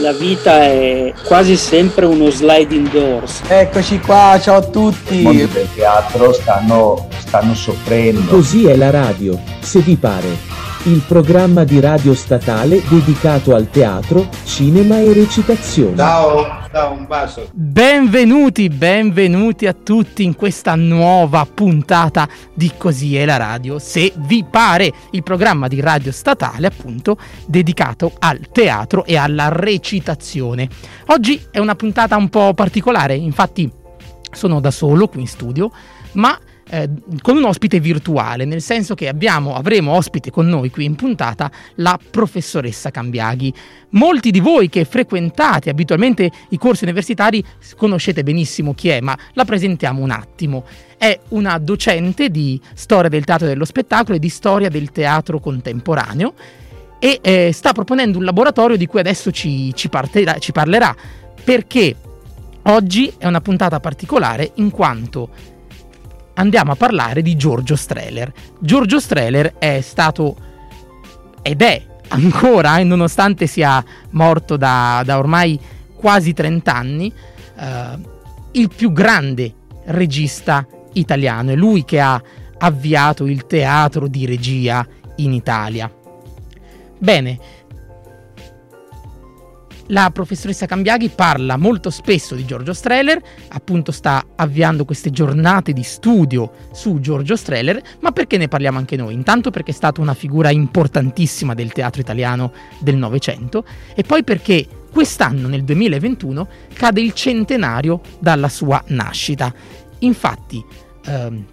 la vita è quasi sempre uno sliding doors. Eccoci qua, ciao a tutti. I mondi del teatro stanno, stanno soffrendo. Così è la radio, se vi pare. Il programma di radio statale dedicato al teatro, cinema e recitazione. Ciao, ciao, un bacio. Benvenuti, benvenuti a tutti in questa nuova puntata di Così è la radio, se vi pare, il programma di radio statale appunto dedicato al teatro e alla recitazione. Oggi è una puntata un po' particolare, infatti sono da solo qui in studio, ma eh, con un ospite virtuale, nel senso che abbiamo, avremo ospite con noi qui in puntata la professoressa Cambiaghi. Molti di voi che frequentate abitualmente i corsi universitari conoscete benissimo chi è, ma la presentiamo un attimo. È una docente di storia del teatro e dello spettacolo e di storia del teatro contemporaneo e eh, sta proponendo un laboratorio di cui adesso ci, ci, parterà, ci parlerà perché oggi è una puntata particolare in quanto andiamo a parlare di Giorgio Streller. Giorgio Streller è stato ed è ancora, eh, nonostante sia morto da, da ormai quasi 30 anni, eh, il più grande regista italiano. È lui che ha avviato il teatro di regia in Italia. Bene, la professoressa Cambiaghi parla molto spesso di Giorgio Streller, appunto sta avviando queste giornate di studio su Giorgio Streller, ma perché ne parliamo anche noi? Intanto perché è stata una figura importantissima del teatro italiano del Novecento e poi perché quest'anno, nel 2021, cade il centenario dalla sua nascita. Infatti, ehm,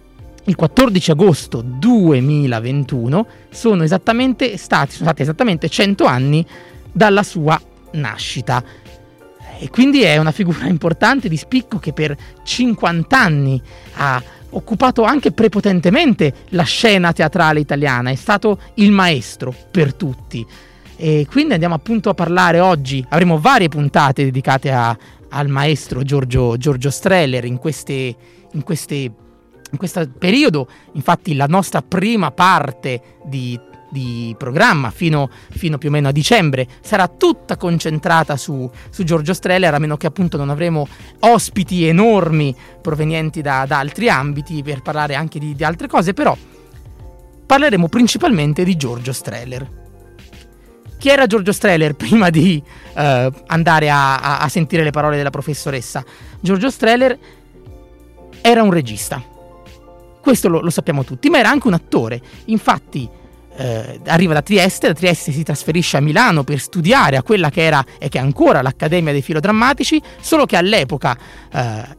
il 14 agosto 2021 sono esattamente stati, sono stati esattamente 100 anni dalla sua nascita nascita. E quindi è una figura importante di spicco che per 50 anni ha occupato anche prepotentemente la scena teatrale italiana, è stato il maestro per tutti. E quindi andiamo appunto a parlare oggi, avremo varie puntate dedicate a, al maestro Giorgio, Giorgio Streller in queste, in queste in questo periodo, infatti la nostra prima parte di di programma fino, fino, più o meno a dicembre. Sarà tutta concentrata su, su, Giorgio Streller a meno che appunto non avremo ospiti enormi provenienti da, da altri ambiti per parlare anche di, di, altre cose però parleremo principalmente di Giorgio Streller. Chi era Giorgio Streller prima di uh, andare a, a, sentire le parole della professoressa? Giorgio Streller era un regista. Questo lo, lo sappiamo tutti ma era anche un attore. Infatti eh, arriva da Trieste, da Trieste si trasferisce a Milano per studiare a quella che era e che è ancora l'Accademia dei Filodrammatici, solo che all'epoca, eh,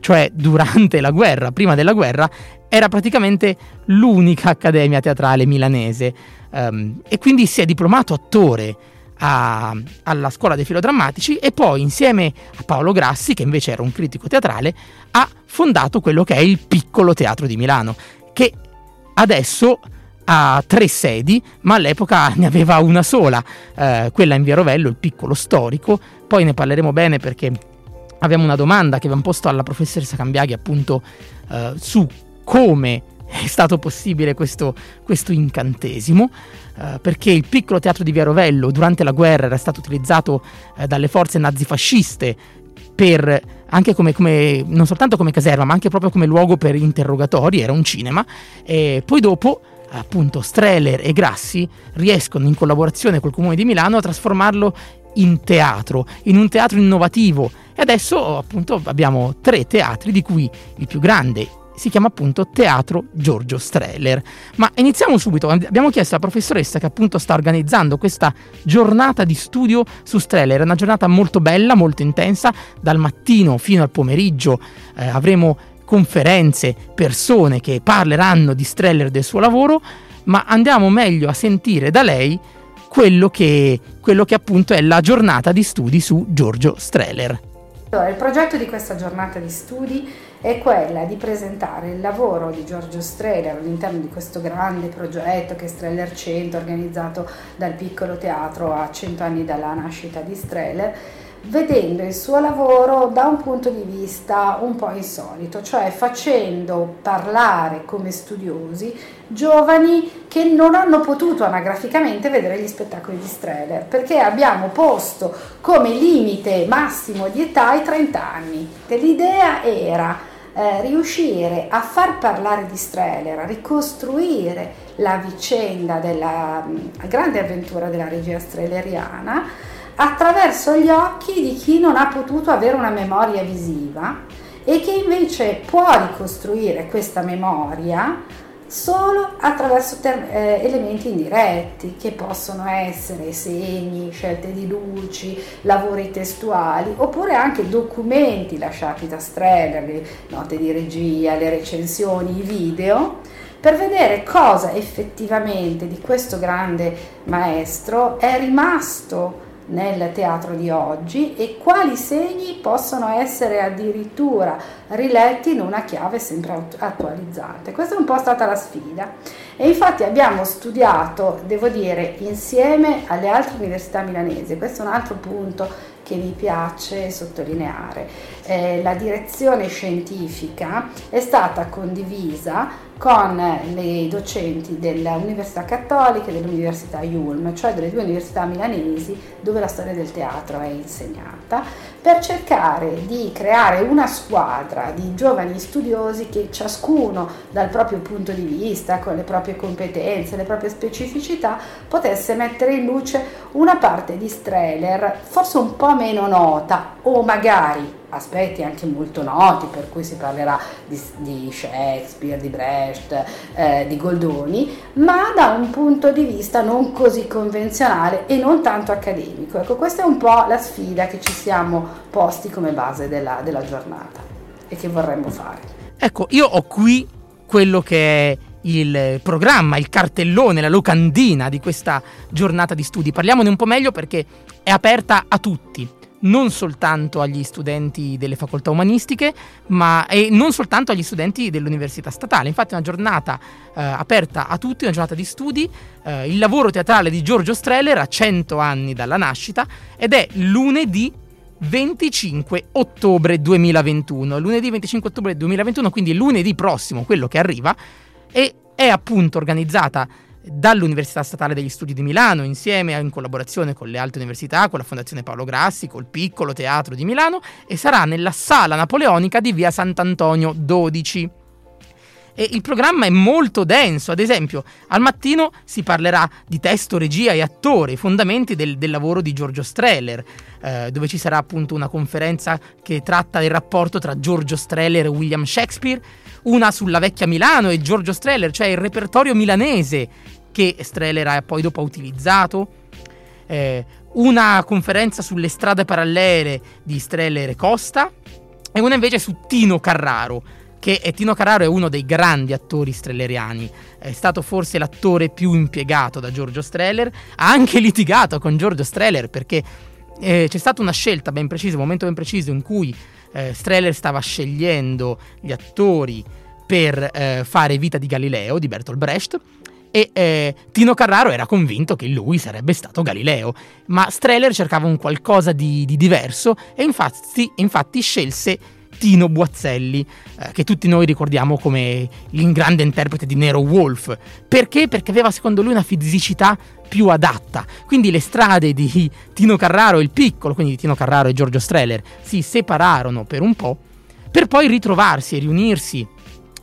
cioè durante la guerra, prima della guerra, era praticamente l'unica accademia teatrale milanese. Um, e quindi si è diplomato attore a, alla scuola dei filodrammatici e poi insieme a Paolo Grassi, che invece era un critico teatrale, ha fondato quello che è il piccolo teatro di Milano, che adesso ha tre sedi, ma all'epoca ne aveva una sola, eh, quella in Via Rovello, il piccolo storico. Poi ne parleremo bene perché abbiamo una domanda che abbiamo posto alla professoressa Cambiaghi appunto eh, su come è stato possibile questo, questo incantesimo, eh, perché il piccolo teatro di Via Rovello durante la guerra era stato utilizzato eh, dalle forze nazifasciste per, anche come, come, non soltanto come caserma, ma anche proprio come luogo per interrogatori, era un cinema, e poi dopo appunto Streller e Grassi riescono in collaborazione col comune di Milano a trasformarlo in teatro, in un teatro innovativo. E adesso appunto abbiamo tre teatri di cui il più grande si chiama appunto Teatro Giorgio Streller. Ma iniziamo subito, abbiamo chiesto alla professoressa che appunto sta organizzando questa giornata di studio su Streller, una giornata molto bella, molto intensa, dal mattino fino al pomeriggio eh, avremo conferenze, persone che parleranno di Streller del suo lavoro, ma andiamo meglio a sentire da lei quello che, quello che appunto è la giornata di studi su Giorgio Streller. Allora, il progetto di questa giornata di studi è quella di presentare il lavoro di Giorgio Streller all'interno di questo grande progetto che è Streller 100 organizzato dal piccolo teatro a 100 anni dalla nascita di Streller vedendo il suo lavoro da un punto di vista un po' insolito, cioè facendo parlare come studiosi giovani che non hanno potuto anagraficamente vedere gli spettacoli di Streller perché abbiamo posto come limite massimo di età i 30 anni. L'idea era eh, riuscire a far parlare di Streller, a ricostruire la vicenda della mh, grande avventura della regia strelleriana attraverso gli occhi di chi non ha potuto avere una memoria visiva e che invece può ricostruire questa memoria solo attraverso ter- eh, elementi indiretti che possono essere segni, scelte di luci, lavori testuali oppure anche documenti lasciati da Streller, le note di regia, le recensioni, i video per vedere cosa effettivamente di questo grande maestro è rimasto nel teatro di oggi e quali segni possono essere addirittura riletti in una chiave sempre attualizzata. Questa è un po' stata la sfida e infatti abbiamo studiato, devo dire, insieme alle altre università milanesi, questo è un altro punto che mi piace sottolineare. Eh, la direzione scientifica è stata condivisa con le docenti dell'Università Cattolica e dell'Università Ulm, cioè delle due università milanesi dove la storia del teatro è insegnata, per cercare di creare una squadra di giovani studiosi che ciascuno dal proprio punto di vista, con le proprie competenze, le proprie specificità, potesse mettere in luce una parte di Streller forse un po' meno nota o magari aspetti anche molto noti, per cui si parlerà di, di Shakespeare, di Brecht, eh, di Goldoni, ma da un punto di vista non così convenzionale e non tanto accademico. Ecco, questa è un po' la sfida che ci siamo posti come base della, della giornata e che vorremmo fare. Ecco, io ho qui quello che è il programma, il cartellone, la locandina di questa giornata di studi. Parliamone un po' meglio perché è aperta a tutti non soltanto agli studenti delle facoltà umanistiche, ma e non soltanto agli studenti dell'università statale. Infatti è una giornata eh, aperta a tutti, una giornata di studi. Eh, il lavoro teatrale di Giorgio Streller ha 100 anni dalla nascita ed è lunedì 25 ottobre 2021. Lunedì 25 ottobre 2021, quindi lunedì prossimo, quello che arriva, e è appunto organizzata dall'Università Statale degli Studi di Milano, insieme in collaborazione con le altre università, con la Fondazione Paolo Grassi, col Piccolo Teatro di Milano, e sarà nella Sala Napoleonica di via Sant'Antonio 12. E il programma è molto denso, ad esempio al mattino si parlerà di testo, regia e attore, i fondamenti del, del lavoro di Giorgio Streller, eh, dove ci sarà appunto una conferenza che tratta del rapporto tra Giorgio Streller e William Shakespeare, una sulla vecchia Milano e Giorgio Streller, cioè il repertorio milanese che Streller ha poi dopo utilizzato, eh, una conferenza sulle strade parallele di Streller e Costa e una invece su Tino Carraro, che è, Tino Carraro è uno dei grandi attori strelleriani, è stato forse l'attore più impiegato da Giorgio Streller, ha anche litigato con Giorgio Streller perché eh, c'è stata una scelta ben precisa, un momento ben preciso in cui eh, Streller stava scegliendo gli attori per eh, fare Vita di Galileo di Bertolt Brecht e eh, Tino Carraro era convinto che lui sarebbe stato Galileo, ma Streller cercava un qualcosa di, di diverso e infatti, infatti scelse Tino Buazzelli, eh, che tutti noi ricordiamo come il grande interprete di Nero Wolf. Perché? Perché aveva secondo lui una fisicità più adatta. Quindi le strade di Tino Carraro e il piccolo, quindi di Tino Carraro e Giorgio Streller, si separarono per un po', per poi ritrovarsi e riunirsi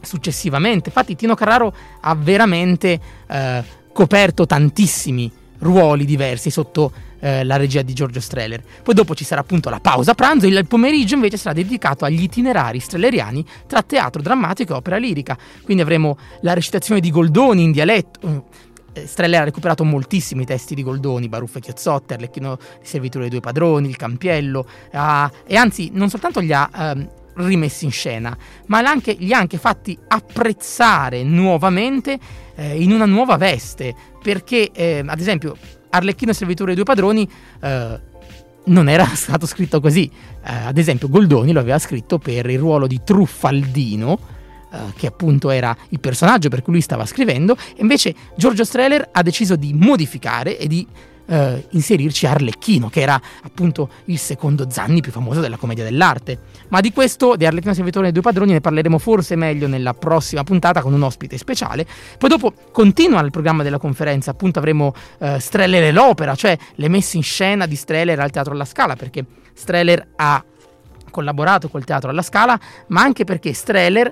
successivamente. Infatti Tino Carraro ha veramente eh, coperto tantissimi ruoli diversi sotto eh, la regia di Giorgio Streller. Poi dopo ci sarà appunto la pausa pranzo il pomeriggio invece sarà dedicato agli itinerari strelleriani tra teatro drammatico e opera lirica. Quindi avremo la recitazione di Goldoni in dialetto. Eh, Streller ha recuperato moltissimi testi di Goldoni, Baruffa e Chiozzotti, Arlecchino di Servitore dei Due Padroni, Il Campiello, uh, e anzi non soltanto li ha uh, rimessi in scena, ma li ha anche fatti apprezzare nuovamente eh, in una nuova veste, perché eh, ad esempio Arlecchino servitore dei due padroni eh, non era stato scritto così, eh, ad esempio Goldoni lo aveva scritto per il ruolo di Truffaldino, eh, che appunto era il personaggio per cui lui stava scrivendo, e invece Giorgio Streller ha deciso di modificare e di eh, inserirci Arlecchino, che era appunto il secondo Zanni più famoso della commedia dell'arte. Ma di questo, di Arlecchino Servitore dei Due Padroni, ne parleremo forse meglio nella prossima puntata con un ospite speciale. Poi dopo continua il programma della conferenza, appunto avremo eh, Streller l'opera, cioè le messe in scena di Streller al Teatro alla Scala, perché Streller ha collaborato col Teatro alla Scala, ma anche perché Streller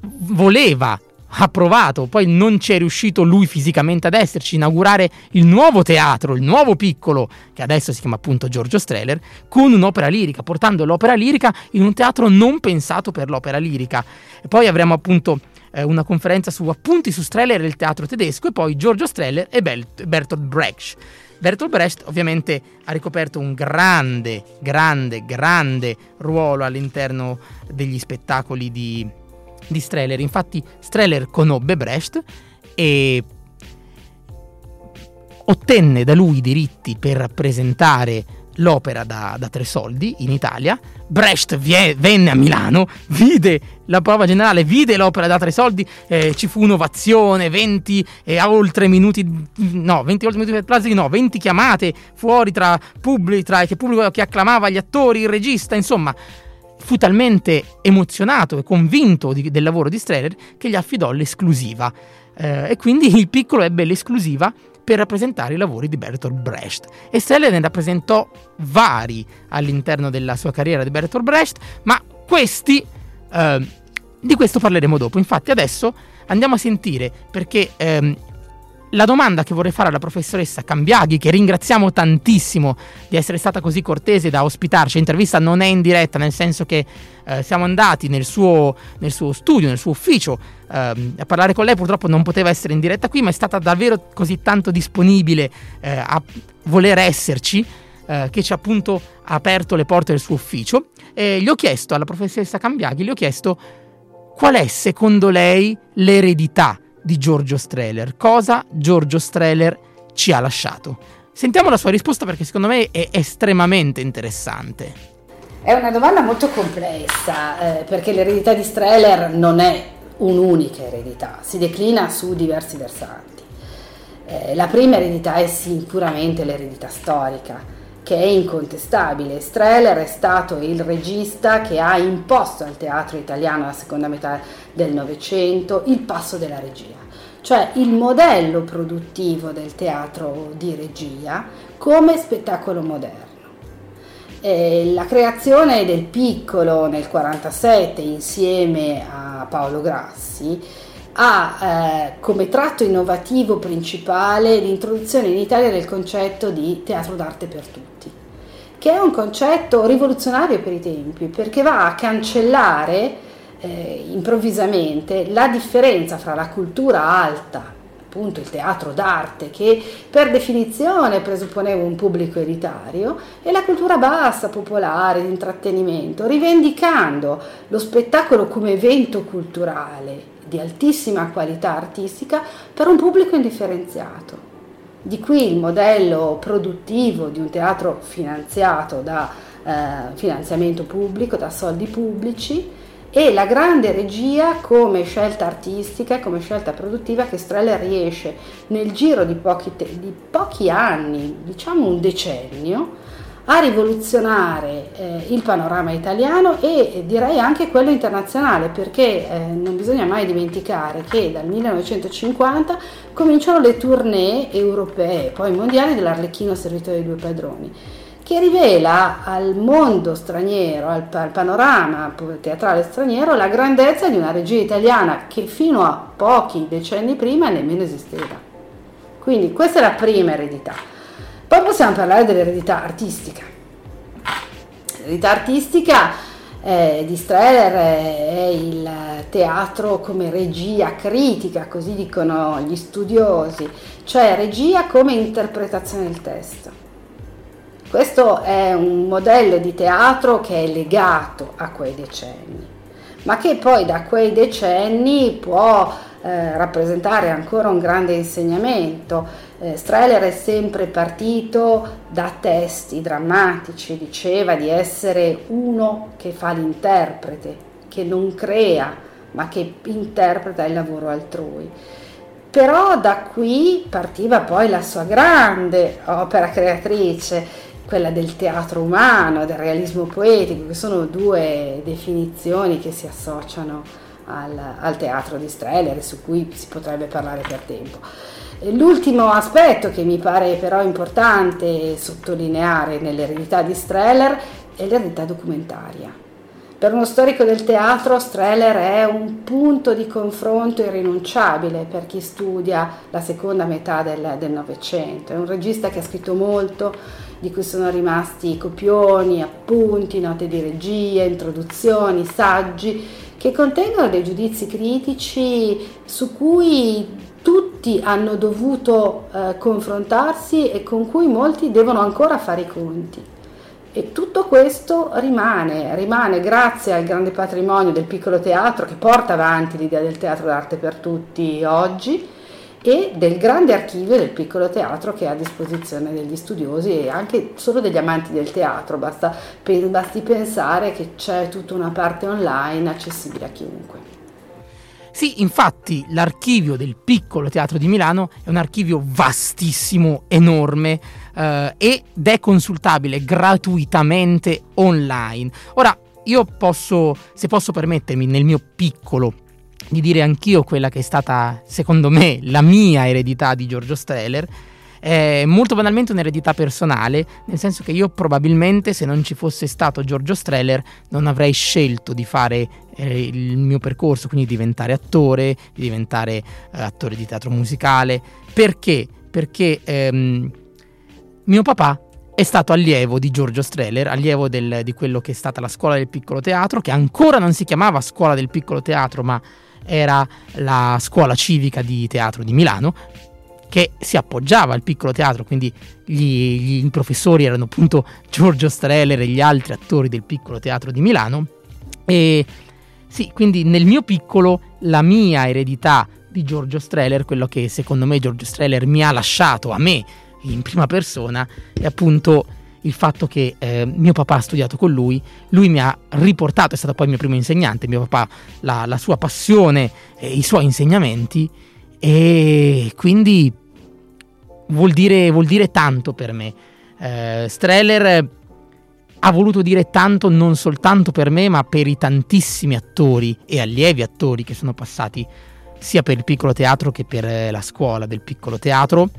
voleva ha provato, poi non ci è riuscito lui fisicamente ad esserci, inaugurare il nuovo teatro, il nuovo piccolo, che adesso si chiama appunto Giorgio Streller, con un'opera lirica, portando l'opera lirica in un teatro non pensato per l'opera lirica. E poi avremo appunto eh, una conferenza su appunti su Streller e il teatro tedesco e poi Giorgio Streller e Bertolt Brecht. Bertolt Brecht ovviamente ha ricoperto un grande, grande, grande ruolo all'interno degli spettacoli di, di Streller. Infatti Streller conobbe Brecht e ottenne da lui i diritti per rappresentare l'opera da, da, tre soldi in Italia. Brecht vie, venne a Milano, vide la prova generale, vide l'opera da tre soldi, eh, ci fu un'ovazione, 20 e a oltre minuti, no, 20 oltre minuti plastic, no, 20 chiamate fuori tra pubblico, tra che pubblico che acclamava gli attori, il regista, insomma, fu talmente emozionato e convinto di, del lavoro di Streller che gli affidò l'esclusiva. Eh, e quindi il piccolo ebbe l'esclusiva per rappresentare i lavori di Bertolt Brecht. E Streller ne rappresentò vari all'interno della sua carriera di Bertolt Brecht, ma questi, eh, di questo parleremo dopo. Infatti adesso andiamo a sentire perché ehm, la domanda che vorrei fare alla professoressa Cambiaghi, che ringraziamo tantissimo di essere stata così cortese da ospitarci, l'intervista non è in diretta, nel senso che eh, siamo andati nel suo, nel suo, studio, nel suo ufficio eh, a parlare con lei, purtroppo non poteva essere in diretta qui, ma è stata davvero così tanto disponibile eh, a voler esserci eh, che ci ha appunto aperto le porte del suo ufficio. E gli ho chiesto alla professoressa Cambiaghi, gli ho chiesto qual è secondo lei l'eredità di Giorgio Streller. Cosa Giorgio Streller ci ha lasciato? Sentiamo la sua risposta perché secondo me è estremamente interessante. È una domanda molto complessa eh, perché l'eredità di Streller non è un'unica eredità, si declina su diversi versanti. Eh, la prima eredità è sicuramente l'eredità storica, che è incontestabile. Streller è stato il regista che ha imposto al teatro italiano alla seconda metà del Novecento il passo della regia cioè il modello produttivo del teatro di regia come spettacolo moderno. E la creazione del piccolo nel 1947 insieme a Paolo Grassi ha eh, come tratto innovativo principale l'introduzione in Italia del concetto di teatro d'arte per tutti, che è un concetto rivoluzionario per i tempi perché va a cancellare eh, improvvisamente la differenza fra la cultura alta, appunto il teatro d'arte, che per definizione presupponeva un pubblico elitario, e la cultura bassa, popolare, di intrattenimento, rivendicando lo spettacolo come evento culturale di altissima qualità artistica per un pubblico indifferenziato. Di qui il modello produttivo di un teatro finanziato da eh, finanziamento pubblico, da soldi pubblici, e la grande regia come scelta artistica, come scelta produttiva che Streller riesce nel giro di pochi, te- di pochi anni, diciamo un decennio, a rivoluzionare eh, il panorama italiano e direi anche quello internazionale, perché eh, non bisogna mai dimenticare che dal 1950 cominciano le tournée europee, poi mondiali dell'Arlecchino Servitore dei Due Padroni che rivela al mondo straniero, al, al, panorama teatrale straniero, la grandezza di una regia italiana che fino a pochi decenni prima nemmeno esisteva. Quindi questa è la prima eredità. Poi possiamo parlare dell'eredità artistica. L'eredità artistica eh, di Streller è il teatro come regia critica, così dicono gli studiosi, cioè regia come interpretazione del testo questo è un modello di teatro che è legato a quei decenni, ma che poi da quei decenni può eh, rappresentare ancora un grande insegnamento. Eh, Streller è sempre partito da testi drammatici, diceva di essere uno che fa l'interprete, che non crea, ma che interpreta il lavoro altrui però da qui partiva poi la sua grande opera creatrice, quella del teatro umano, del realismo poetico, che sono due definizioni che si associano al, al teatro di Streller e su cui si potrebbe parlare per tempo. L'ultimo aspetto che mi pare però importante sottolineare nell'eredità di Streller è l'eredità documentaria. Per uno storico del teatro Streller è un punto di confronto irrinunciabile per chi studia la seconda metà del Novecento. È un regista che ha scritto molto, di cui sono rimasti copioni, appunti, note di regia, introduzioni, saggi, che contengono dei giudizi critici su cui tutti hanno dovuto eh, confrontarsi e con cui molti devono ancora fare i conti. E tutto questo rimane, rimane grazie al grande patrimonio del piccolo teatro che porta avanti l'idea del teatro d'arte per tutti oggi e del grande archivio del piccolo teatro che è a disposizione degli studiosi e anche solo degli amanti del teatro, Basta, basti pensare che c'è tutta una parte online accessibile a chiunque. Sì, infatti l'archivio del piccolo teatro di Milano è un archivio vastissimo, enorme eh, ed è consultabile gratuitamente online. Ora, io posso, se posso permettermi, nel mio piccolo di dire anch'io quella che è stata, secondo me, la mia eredità di Giorgio Streller. È molto banalmente un'eredità personale, nel senso che io probabilmente se non ci fosse stato Giorgio Streller non avrei scelto di fare eh, il mio percorso, quindi diventare attore, di diventare eh, attore di teatro musicale. Perché? Perché ehm, mio papà è stato allievo di Giorgio Streller, allievo del, di quello che è stata la scuola del piccolo teatro, che ancora non si chiamava scuola del piccolo teatro, ma era la scuola civica di teatro di Milano, che si appoggiava al piccolo teatro, quindi gli, gli professori erano appunto Giorgio Streller e gli altri attori del piccolo teatro di Milano. E sì, quindi nel mio piccolo la mia eredità di Giorgio Streller, quello che secondo me Giorgio Streller mi ha lasciato a me in prima persona, è appunto il fatto che eh, mio papà ha studiato con lui, lui mi ha riportato, è stato poi il mio primo insegnante, mio papà, la, la sua passione e i suoi insegnamenti e quindi vuol dire, vuol dire tanto per me. Eh, Streller ha voluto dire tanto non soltanto per me, ma per i tantissimi attori e allievi attori che sono passati sia per il piccolo teatro che per eh, la scuola del piccolo teatro.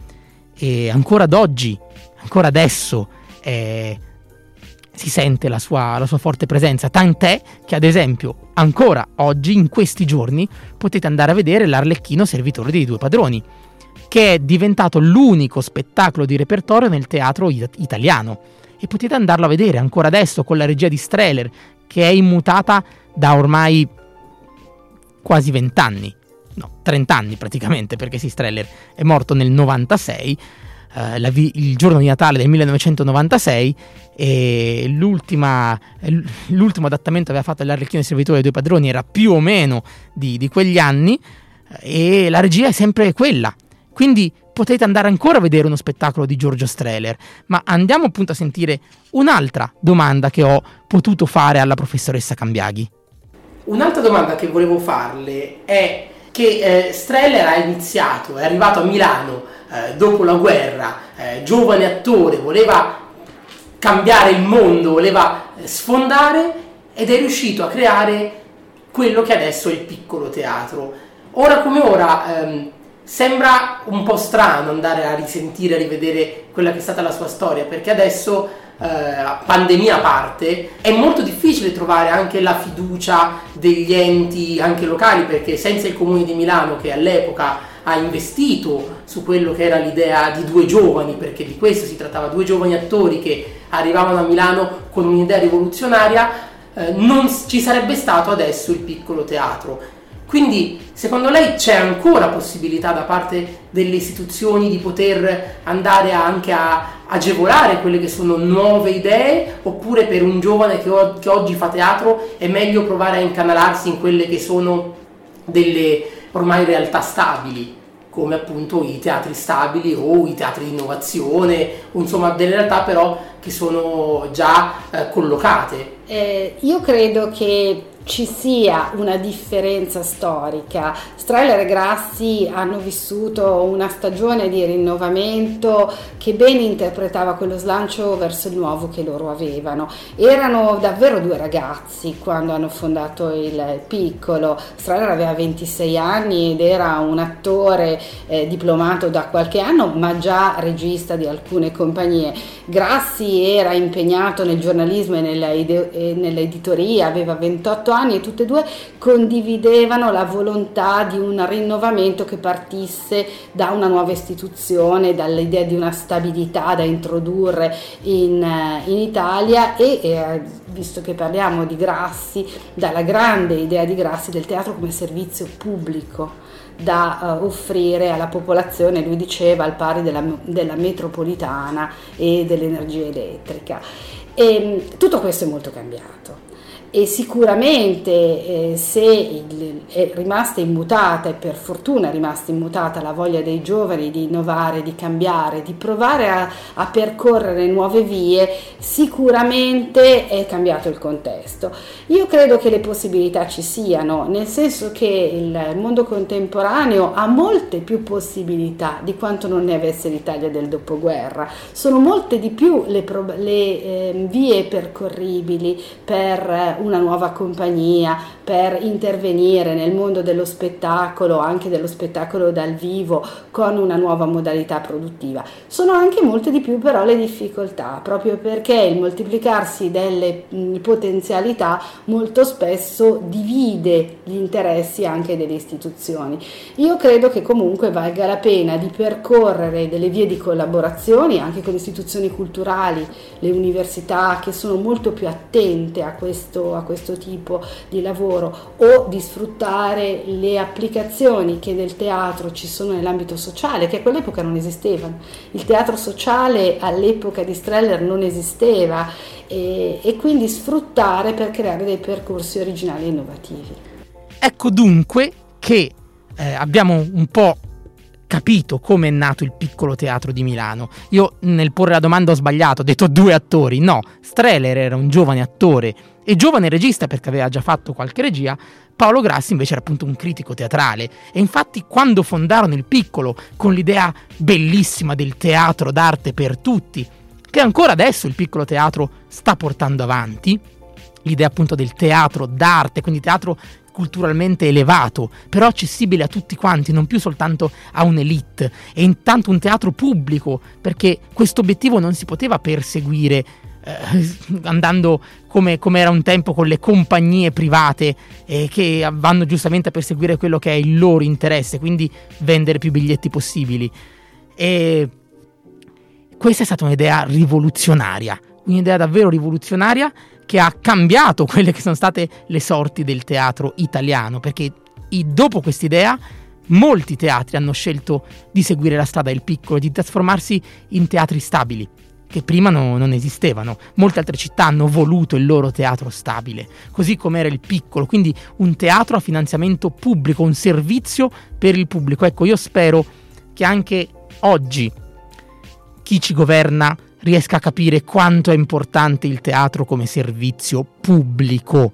E ancora ad oggi, ancora adesso, eh, si sente la sua, la sua, forte presenza, tant'è che ad esempio ancora oggi, in questi giorni, potete andare a vedere l'Arlecchino Servitore dei Due Padroni, che è diventato l'unico spettacolo di repertorio nel teatro it- italiano. E potete andarlo a vedere ancora adesso con la regia di Streller, che è immutata da ormai quasi vent'anni, no, 30 anni praticamente, perché sì, Streller è morto nel 96 eh, vi- il giorno di Natale del 1996 e l'ultimo adattamento che aveva fatto l'Arlecchino del Servitore dei Due Padroni era più o meno di, di quegli anni eh, e la regia è sempre quella. Quindi potete andare ancora a vedere uno spettacolo di Giorgio Streller, ma andiamo appunto a sentire un'altra domanda che ho potuto fare alla professoressa Cambiaghi. Un'altra domanda che volevo farle è che eh, Streller ha iniziato, è arrivato a Milano eh, dopo la guerra, eh, giovane attore, voleva cambiare il mondo, voleva eh, sfondare ed è riuscito a creare quello che adesso è il piccolo teatro. Ora come ora ehm, sembra un po' strano andare a risentire, a rivedere quella che è stata la sua storia, perché adesso, eh, pandemia a parte, è molto difficile trovare anche la fiducia degli enti anche locali, perché senza il comune di Milano che all'epoca ha investito su quello che era l'idea di due giovani, perché di questo si trattava, due giovani attori che arrivavano a Milano con un'idea rivoluzionaria, eh, non ci sarebbe stato adesso il piccolo teatro. Quindi secondo lei c'è ancora possibilità da parte delle istituzioni di poter andare anche a agevolare quelle che sono nuove idee oppure per un giovane che, o- che oggi fa teatro è meglio provare a incanalarsi in quelle che sono delle ormai realtà stabili? Come appunto i teatri stabili o i teatri di innovazione, insomma delle realtà però che sono già eh, collocate. Eh, io credo che ci sia una differenza storica. Streller e Grassi hanno vissuto una stagione di rinnovamento che ben interpretava quello slancio verso il nuovo che loro avevano. Erano davvero due ragazzi quando hanno fondato il piccolo. Streller aveva 26 anni ed era un attore eh, diplomato da qualche anno, ma già regista di alcune compagnie. Grassi era impegnato nel giornalismo e nell'editoria, aveva 28 anni anni e tutte e due condividevano la volontà di un rinnovamento che partisse da una nuova istituzione, dall'idea di una stabilità da introdurre in, eh, in Italia e eh, visto che parliamo di Grassi, dalla grande idea di Grassi del teatro come servizio pubblico da uh, offrire alla popolazione, lui diceva, al pari della, della metropolitana e dell'energia elettrica. E, tutto questo è molto cambiato e sicuramente eh, se il, è rimasta immutata e per fortuna è rimasta immutata la voglia dei giovani di innovare, di cambiare, di provare a, a percorrere nuove vie, sicuramente è cambiato il contesto. Io credo che le possibilità ci siano, nel senso che il mondo contemporaneo ha molte più possibilità di quanto non ne avesse l'Italia del dopoguerra, sono molte di più le, le eh, vie percorribili per una nuova compagnia per intervenire nel mondo dello spettacolo, anche dello spettacolo dal vivo, con una nuova modalità produttiva. Sono anche molte di più però le difficoltà, proprio perché il moltiplicarsi delle potenzialità molto spesso divide gli interessi anche delle istituzioni. Io credo che comunque valga la pena di percorrere delle vie di collaborazione anche con istituzioni culturali, le università che sono molto più attente a questo a questo tipo di lavoro o di sfruttare le applicazioni che del teatro ci sono nell'ambito sociale, che a quell'epoca non esistevano. Il teatro sociale all'epoca di Streller non esisteva e, e quindi sfruttare per creare dei percorsi originali e innovativi. Ecco dunque che eh, abbiamo un po' capito come è nato il piccolo teatro di Milano. Io nel porre la domanda ho sbagliato, ho detto due attori. No, Streller era un giovane attore e giovane regista perché aveva già fatto qualche regia. Paolo Grassi invece era appunto un critico teatrale e infatti quando fondarono il piccolo con l'idea bellissima del teatro d'arte per tutti, che ancora adesso il piccolo teatro sta portando avanti, l'idea appunto del teatro d'arte, quindi teatro culturalmente elevato, però accessibile a tutti quanti, non più soltanto a un'elite, e intanto un teatro pubblico, perché questo obiettivo non si poteva perseguire eh, andando come, come, era un tempo con le compagnie private eh, che vanno giustamente a perseguire quello che è il loro interesse, quindi vendere più biglietti possibili. E questa è stata un'idea rivoluzionaria, un'idea davvero rivoluzionaria che ha cambiato quelle che sono state le sorti del teatro italiano, perché dopo quest'idea molti teatri hanno scelto di seguire la strada del piccolo, di trasformarsi in teatri stabili, che prima no, non esistevano. Molte altre città hanno voluto il loro teatro stabile, così come era il piccolo, quindi un teatro a finanziamento pubblico, un servizio per il pubblico. Ecco, io spero che anche oggi chi ci governa riesca a capire quanto è importante il teatro come servizio pubblico.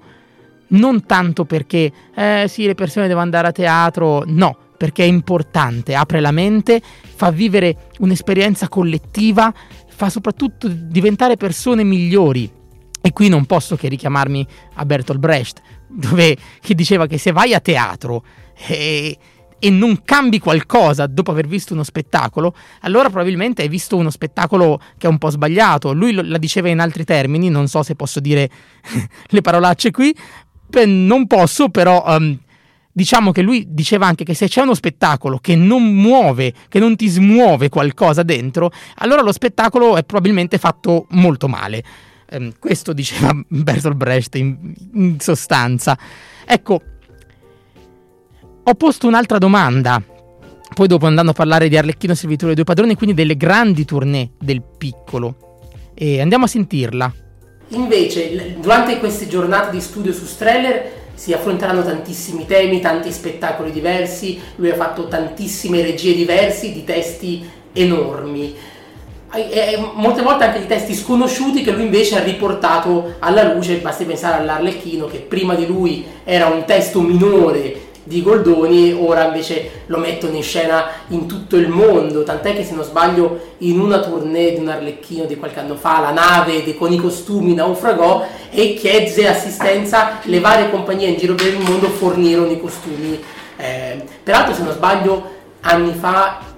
Non tanto perché, eh sì, le persone devono andare a teatro, no, perché è importante, apre la mente, fa vivere un'esperienza collettiva, fa soprattutto diventare persone migliori. E qui non posso che richiamarmi a Bertolt Brecht, dove, che diceva che se vai a teatro e e non cambi qualcosa dopo aver visto uno spettacolo, allora probabilmente hai visto uno spettacolo che è un po' sbagliato. Lui la diceva in altri termini, non so se posso dire le parolacce qui, non posso, però um, diciamo che lui diceva anche che se c'è uno spettacolo che non muove, che non ti smuove qualcosa dentro, allora lo spettacolo è probabilmente fatto molto male. Um, questo diceva Bertolt Brecht in, in sostanza. Ecco, ho posto un'altra domanda. Poi dopo andando a parlare di Arlecchino Servitore dei due padroni, quindi delle grandi tournée del piccolo. E andiamo a sentirla. Invece, durante queste giornate di studio su Streller si affronteranno tantissimi temi, tanti spettacoli diversi, lui ha fatto tantissime regie diverse di testi enormi. e molte volte anche di testi sconosciuti che lui invece ha riportato alla luce, basti pensare all'Arlecchino che prima di lui era un testo minore di Goldoni, ora invece lo mettono in scena in tutto il mondo, tant'è che se non sbaglio in una tournée di un Arlecchino di qualche anno fa, la nave con i costumi naufragò e chiese assistenza, le varie compagnie in giro per il mondo fornirono i costumi. Eh, peraltro se non sbaglio anni fa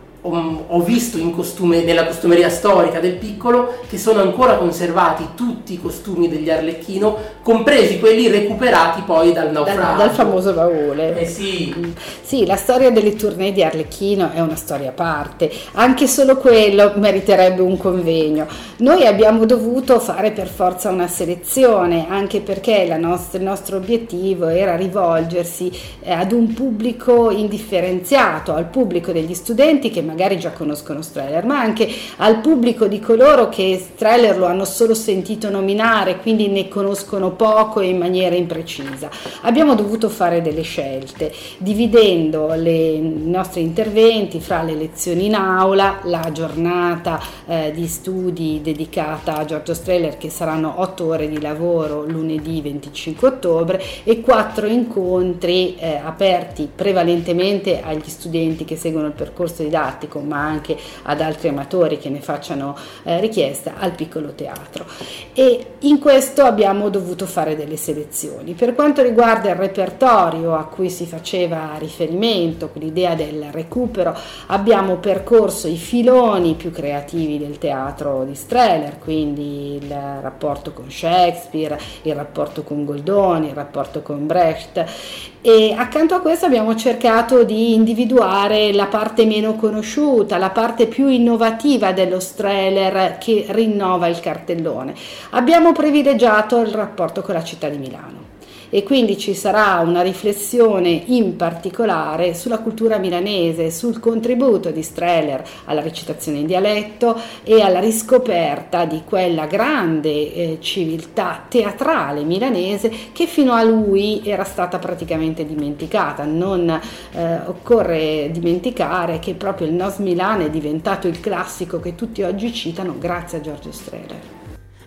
ho visto costume, nella costumeria storica del piccolo che sono ancora conservati tutti i costumi degli Arlecchino, compresi quelli recuperati poi dal naufragio. Dal, dal famoso baule. Eh sì. sì, la storia delle tournée di Arlecchino è una storia a parte, anche solo quello meriterebbe un convegno. Noi abbiamo dovuto fare per forza una selezione, anche perché nostra, il nostro obiettivo era rivolgersi eh, ad un pubblico indifferenziato, al pubblico degli studenti che magari magari già conoscono Streller, ma anche al pubblico di coloro che Streller lo hanno solo sentito nominare, quindi ne conoscono poco e in maniera imprecisa. Abbiamo dovuto fare delle scelte, dividendo le, i nostri interventi fra le lezioni in aula, la giornata eh, di studi dedicata a Giorgio Streller, che saranno otto ore di lavoro lunedì 25 ottobre, e quattro incontri eh, aperti prevalentemente agli studenti che seguono il percorso didattico didattico ma anche ad altri amatori che ne facciano eh, richiesta al piccolo teatro e in questo abbiamo dovuto fare delle selezioni. Per quanto riguarda il repertorio a cui si faceva riferimento, l'idea del recupero, abbiamo percorso i filoni più creativi del teatro di Streller, quindi il rapporto con Shakespeare, il rapporto con Goldoni, il rapporto con Brecht e accanto a questo abbiamo cercato di individuare la parte meno conosciuta, la parte più innovativa dello Streller che rinnova il cartellone. Abbiamo privilegiato il rapporto con la città di Milano e quindi ci sarà una riflessione in particolare sulla cultura milanese, sul contributo di Streller alla recitazione in dialetto e alla riscoperta di quella grande eh, civiltà teatrale milanese che fino a lui era stata praticamente dimenticata. Non eh, occorre dimenticare che proprio il Nos Milan è diventato il classico che tutti oggi citano grazie a Giorgio Streller.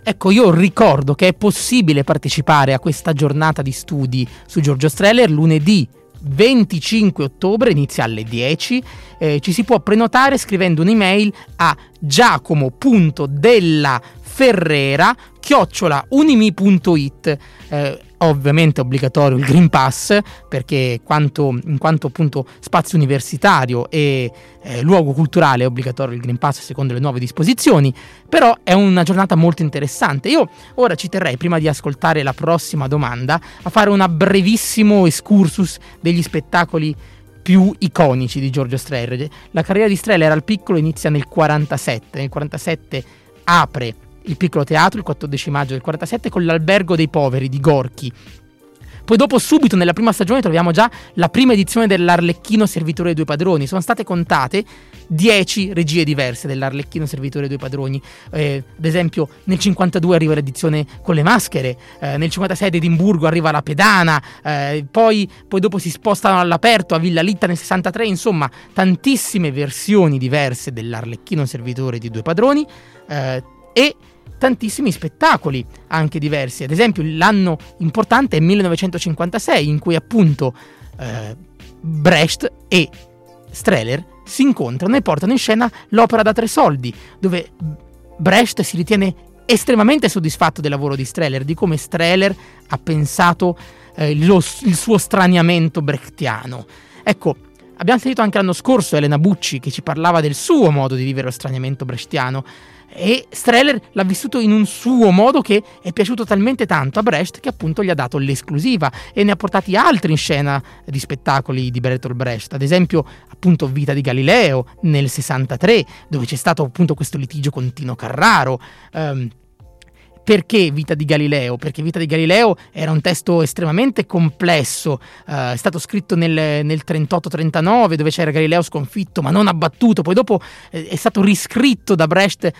Ecco, io ricordo che è possibile partecipare a questa giornata di studi su Giorgio Streller lunedì 25 ottobre, inizia alle 10. Eh, ci si può prenotare scrivendo un'email a giacomo.dellaferrera chiocciola unimi.it. Eh, ovviamente obbligatorio il Green Pass perché quanto, in quanto appunto spazio universitario e eh, luogo culturale è obbligatorio il Green Pass secondo le nuove disposizioni, però è una giornata molto interessante. Io ora ci terrei, prima di ascoltare la prossima domanda, a fare un brevissimo excursus degli spettacoli più iconici di Giorgio Streller. La carriera di Streller al piccolo inizia nel 47, nel 47 apre il piccolo teatro il 14 maggio del 47 con l'albergo dei poveri di Gorky. Poi dopo subito nella prima stagione troviamo già la prima edizione dell'Arlecchino Servitore dei Due Padroni. Sono state contate 10 regie diverse dell'Arlecchino Servitore dei Due Padroni. Eh, ad esempio nel 52 arriva l'edizione con le maschere, eh, nel 56 ad Edimburgo arriva la pedana, eh, poi, poi, dopo si spostano all'aperto a Villa Litta nel 63, insomma tantissime versioni diverse dell'Arlecchino Servitore dei Due Padroni eh, e tantissimi spettacoli anche diversi. Ad esempio, l'anno importante è 1956, in cui appunto eh, Brecht e Streller si incontrano e portano in scena l'opera da tre soldi, dove Brecht si ritiene estremamente soddisfatto del lavoro di Streller, di come Streller ha pensato eh, lo, il suo straniamento brechtiano. Ecco, abbiamo sentito anche l'anno scorso Elena Bucci che ci parlava del suo modo di vivere lo straniamento brechtiano e Streller l'ha vissuto in un suo modo che è piaciuto talmente tanto a Brecht che appunto gli ha dato l'esclusiva e ne ha portati altri in scena di spettacoli di Bertolt Brecht, ad esempio appunto Vita di Galileo nel 63 dove c'è stato appunto questo litigio con Tino Carraro. Um, perché Vita di Galileo? Perché Vita di Galileo era un testo estremamente complesso, eh, è stato scritto nel, nel 38-39 dove c'era Galileo sconfitto ma non abbattuto, poi dopo eh, è stato riscritto da Brecht eh,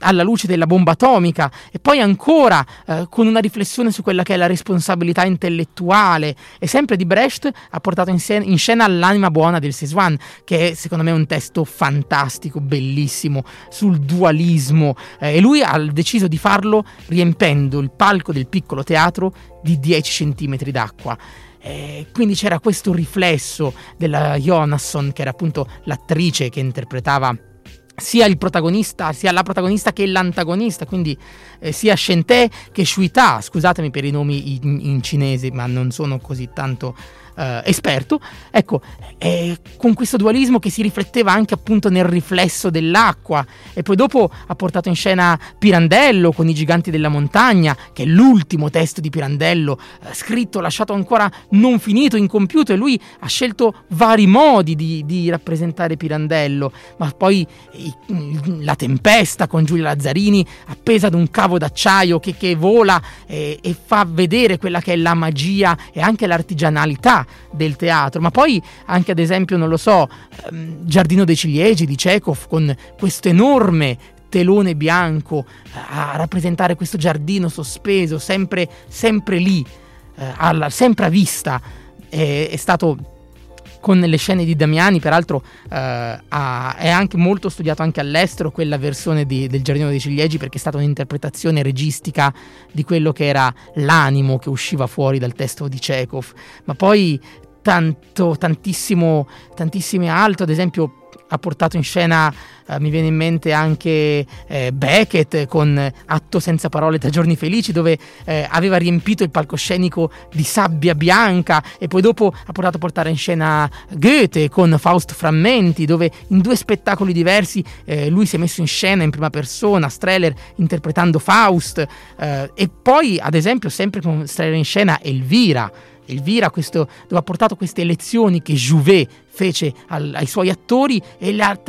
alla luce della bomba atomica. E poi ancora eh, con una riflessione su quella che è la responsabilità intellettuale. E sempre di Brecht ha portato in, scena, in scena l'anima buona del Seswan che è secondo me un testo fantastico, bellissimo sul dualismo. Eh, e lui ha deciso di farlo riempendo il palco del piccolo teatro di 10 cm d'acqua. Eh, quindi c'era questo riflesso della Jonasson, che era appunto l'attrice che interpretava sia il protagonista, sia la protagonista che l'antagonista, quindi eh, sia Shente che Shuita, scusatemi per i nomi in, in cinese, ma non sono così tanto eh, esperto, ecco, eh, con questo dualismo che si rifletteva anche appunto nel riflesso dell'acqua. E poi dopo ha portato in scena Pirandello con i giganti della montagna, che è l'ultimo testo di Pirandello, eh, scritto, lasciato ancora non finito, incompiuto e lui ha scelto vari modi di, di rappresentare Pirandello, ma poi i, la tempesta con Giulia Lazzarini appesa ad un cavo d'acciaio che, che vola e, e fa vedere quella che è la magia e anche l'artigianalità del teatro, ma poi anche ad esempio, non lo so, ehm, Giardino dei ciliegi di Chekhov con questo enorme telone bianco eh, a rappresentare questo giardino sospeso, sempre, sempre lì, eh, alla, sempre a vista. È, è stato con le scene di Damiani, peraltro eh, ha, è anche molto studiato anche all'estero quella versione di, del Giardino dei Ciliegi perché è stata un'interpretazione registica di quello che era l'animo che usciva fuori dal testo di Chekhov, ma poi tanto, tantissimo, tantissime altre, ad esempio ha portato in scena, eh, mi viene in mente anche eh, Beckett con Atto senza parole tra giorni felici, dove eh, aveva riempito il palcoscenico di sabbia bianca e poi dopo ha portato a portare in scena Goethe con Faust Frammenti, dove in due spettacoli diversi eh, lui si è messo in scena in prima persona, Streller interpretando Faust eh, e poi ad esempio sempre con Streller in scena Elvira. Elvira questo, dove ha portato queste lezioni che Jouvet fece al, ai suoi attori e le ha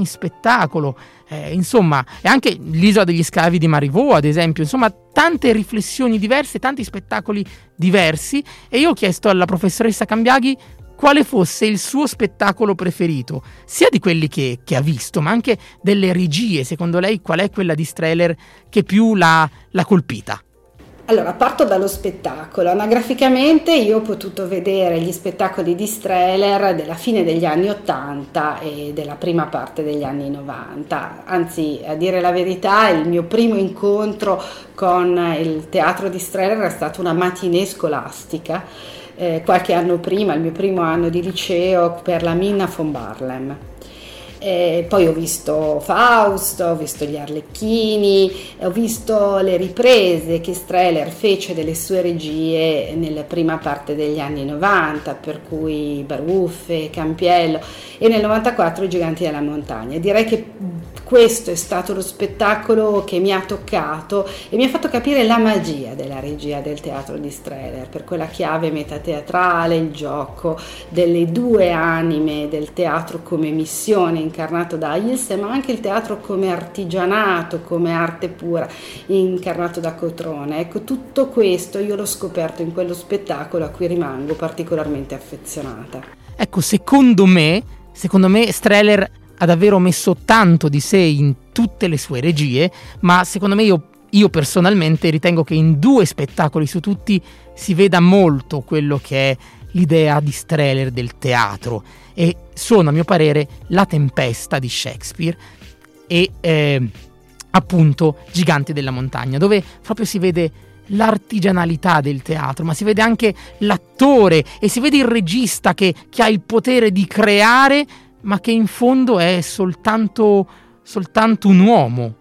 in spettacolo. Eh, insomma, e anche l'isola degli scavi di Marivaux, ad esempio, insomma, tante riflessioni diverse, tanti spettacoli diversi. E io ho chiesto alla professoressa Cambiaghi quale fosse il suo spettacolo preferito, sia di quelli che, che, ha visto, ma anche delle regie. Secondo lei, qual è quella di Streller che più l'ha, l'ha colpita? Allora, parto dallo spettacolo. Anagraficamente io ho potuto vedere gli spettacoli di Streller della fine degli anni 80 e della prima parte degli anni 90. Anzi, a dire la verità, il mio primo incontro con il teatro di Streller è stata una matinée scolastica. Eh, qualche anno prima, il mio primo anno di liceo, per la Minna von Barlem. E poi ho visto Faust, ho visto gli Arlecchini, ho visto le riprese che Streller fece delle sue regie nella prima parte degli anni 90, per cui Baruffe, Campiello e nel 94 i Giganti della Montagna. Direi che questo è stato lo spettacolo che mi ha toccato e mi ha fatto capire la magia della regia del teatro di Streller, per quella chiave metateatrale, il gioco delle due anime del teatro come missione incarnato da Ilse, ma anche il teatro come artigianato, come arte pura, incarnato da Cotrone. Ecco, tutto questo io l'ho scoperto in quello spettacolo a cui rimango particolarmente affezionata. Ecco, secondo me, secondo me Streller ha davvero messo tanto di sé in tutte le sue regie, ma secondo me io, io personalmente ritengo che in due spettacoli su tutti si veda molto quello che è l'idea di Streller del teatro. E sono a mio parere La Tempesta di Shakespeare e eh, appunto Giganti della Montagna, dove proprio si vede l'artigianalità del teatro, ma si vede anche l'attore e si vede il regista che, che ha il potere di creare ma che in fondo è soltanto, soltanto un uomo.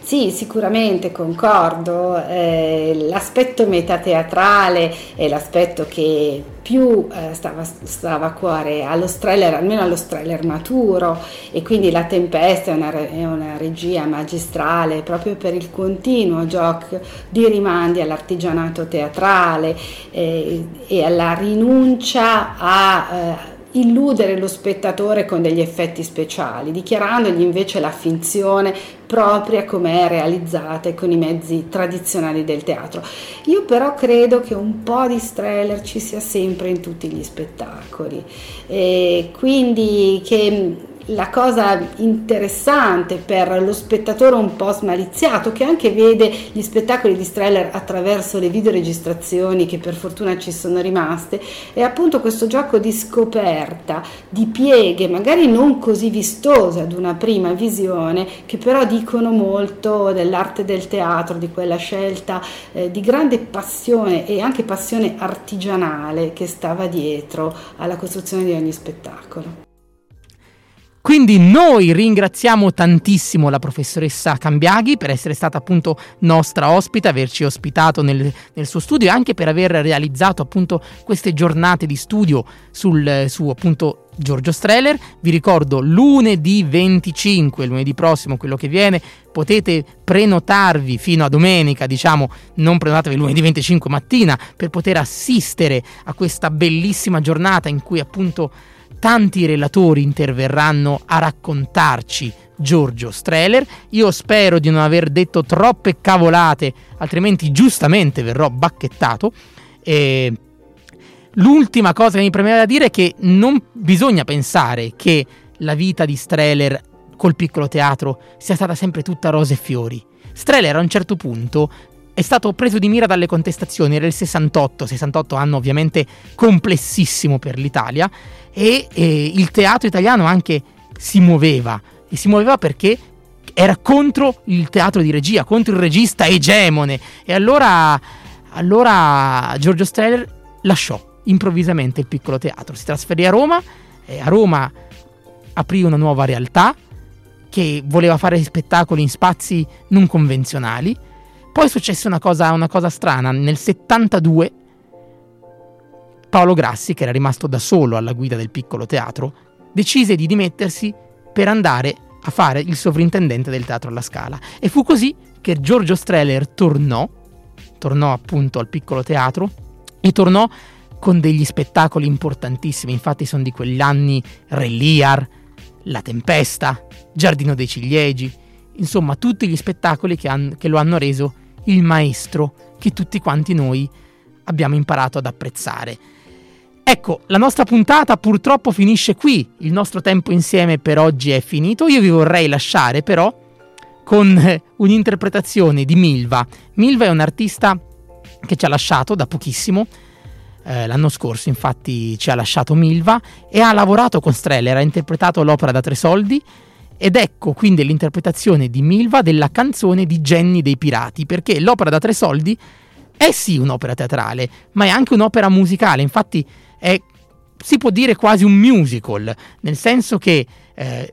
Sì, sicuramente concordo. Eh, l'aspetto metateatrale è l'aspetto che più eh, stava, stava, a cuore allo Streller, almeno allo Streller maturo, e quindi La Tempesta è una, è una regia magistrale proprio per il continuo gioco di rimandi all'artigianato teatrale eh, e alla rinuncia a eh, illudere lo spettatore con degli effetti speciali, dichiarandogli invece la finzione propria come è realizzata con i mezzi tradizionali del teatro. Io però credo che un po' di Streller ci sia sempre in tutti gli spettacoli, e quindi che la cosa interessante per lo spettatore un po' smaliziato che anche vede gli spettacoli di Streller attraverso le videoregistrazioni che per fortuna ci sono rimaste è appunto questo gioco di scoperta, di pieghe, magari non così vistose ad una prima visione, che però dicono molto dell'arte del teatro, di quella scelta eh, di grande passione e anche passione artigianale che stava dietro alla costruzione di ogni spettacolo. Quindi noi ringraziamo tantissimo la professoressa Cambiaghi per essere stata appunto nostra ospite, averci ospitato nel, nel, suo studio e anche per aver realizzato appunto queste giornate di studio sul, su appunto Giorgio Streller. Vi ricordo lunedì 25, lunedì prossimo, quello che viene, potete prenotarvi fino a domenica, diciamo, non prenotatevi lunedì 25 mattina per poter assistere a questa bellissima giornata in cui appunto tanti relatori interverranno a raccontarci Giorgio Streller. Io spero di non aver detto troppe cavolate, altrimenti giustamente verrò bacchettato. E l'ultima cosa che mi premeva da dire è che non bisogna pensare che la vita di Streller col piccolo teatro sia stata sempre tutta rose e fiori. Streller a un certo punto è stato preso di mira dalle contestazioni, era il 68, 68 anno ovviamente complessissimo per l'Italia e, e il teatro italiano anche si muoveva e si muoveva perché era contro il teatro di regia, contro il regista egemone e allora, allora Giorgio Streller lasciò improvvisamente il piccolo teatro, si trasferì a Roma e a Roma aprì una nuova realtà che voleva fare spettacoli in spazi non convenzionali poi successe una cosa, una cosa strana, nel 72 Paolo Grassi, che era rimasto da solo alla guida del piccolo teatro, decise di dimettersi per andare a fare il sovrintendente del teatro alla Scala. E fu così che Giorgio Streller tornò, tornò appunto al piccolo teatro e tornò con degli spettacoli importantissimi. Infatti sono di quegli anni Re Lear, La Tempesta, Giardino dei Ciliegi, insomma tutti gli spettacoli che, han, che lo hanno reso il maestro che tutti quanti noi abbiamo imparato ad apprezzare. Ecco, la nostra puntata purtroppo finisce qui, il nostro tempo insieme per oggi è finito, io vi vorrei lasciare però con un'interpretazione di Milva. Milva è un artista che ci ha lasciato da pochissimo, eh, l'anno scorso infatti ci ha lasciato Milva e ha lavorato con Streller, ha interpretato l'opera da tre soldi ed ecco quindi l'interpretazione di Milva della canzone di Jenny dei Pirati, perché l'opera da tre soldi è sì un'opera teatrale, ma è anche un'opera musicale, infatti è, si può dire quasi un musical, nel senso che eh,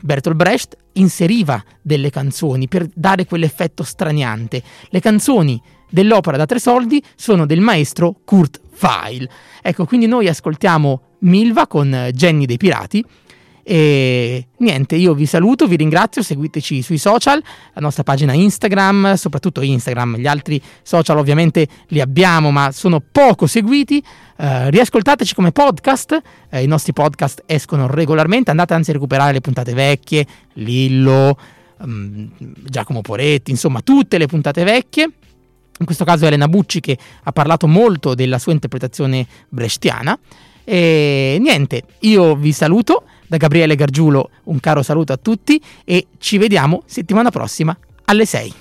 Bertolt Brecht inseriva delle canzoni per dare quell'effetto straniante. Le canzoni dell'opera da tre soldi sono del maestro Kurt Weill. Ecco, quindi noi ascoltiamo Milva con Jenny dei Pirati e niente, io vi saluto, vi ringrazio, seguiteci sui social, la nostra pagina Instagram, soprattutto Instagram, gli altri social ovviamente li abbiamo ma sono poco seguiti. Uh, riascoltateci come podcast, uh, i nostri podcast escono regolarmente, andate anzi a recuperare le puntate vecchie, Lillo, um, Giacomo Poretti, insomma tutte le puntate vecchie. In questo caso Elena Bucci che ha parlato molto della sua interpretazione brechtiana. E niente, io vi saluto da Gabriele Gargiulo un caro saluto a tutti e ci vediamo settimana prossima alle 6.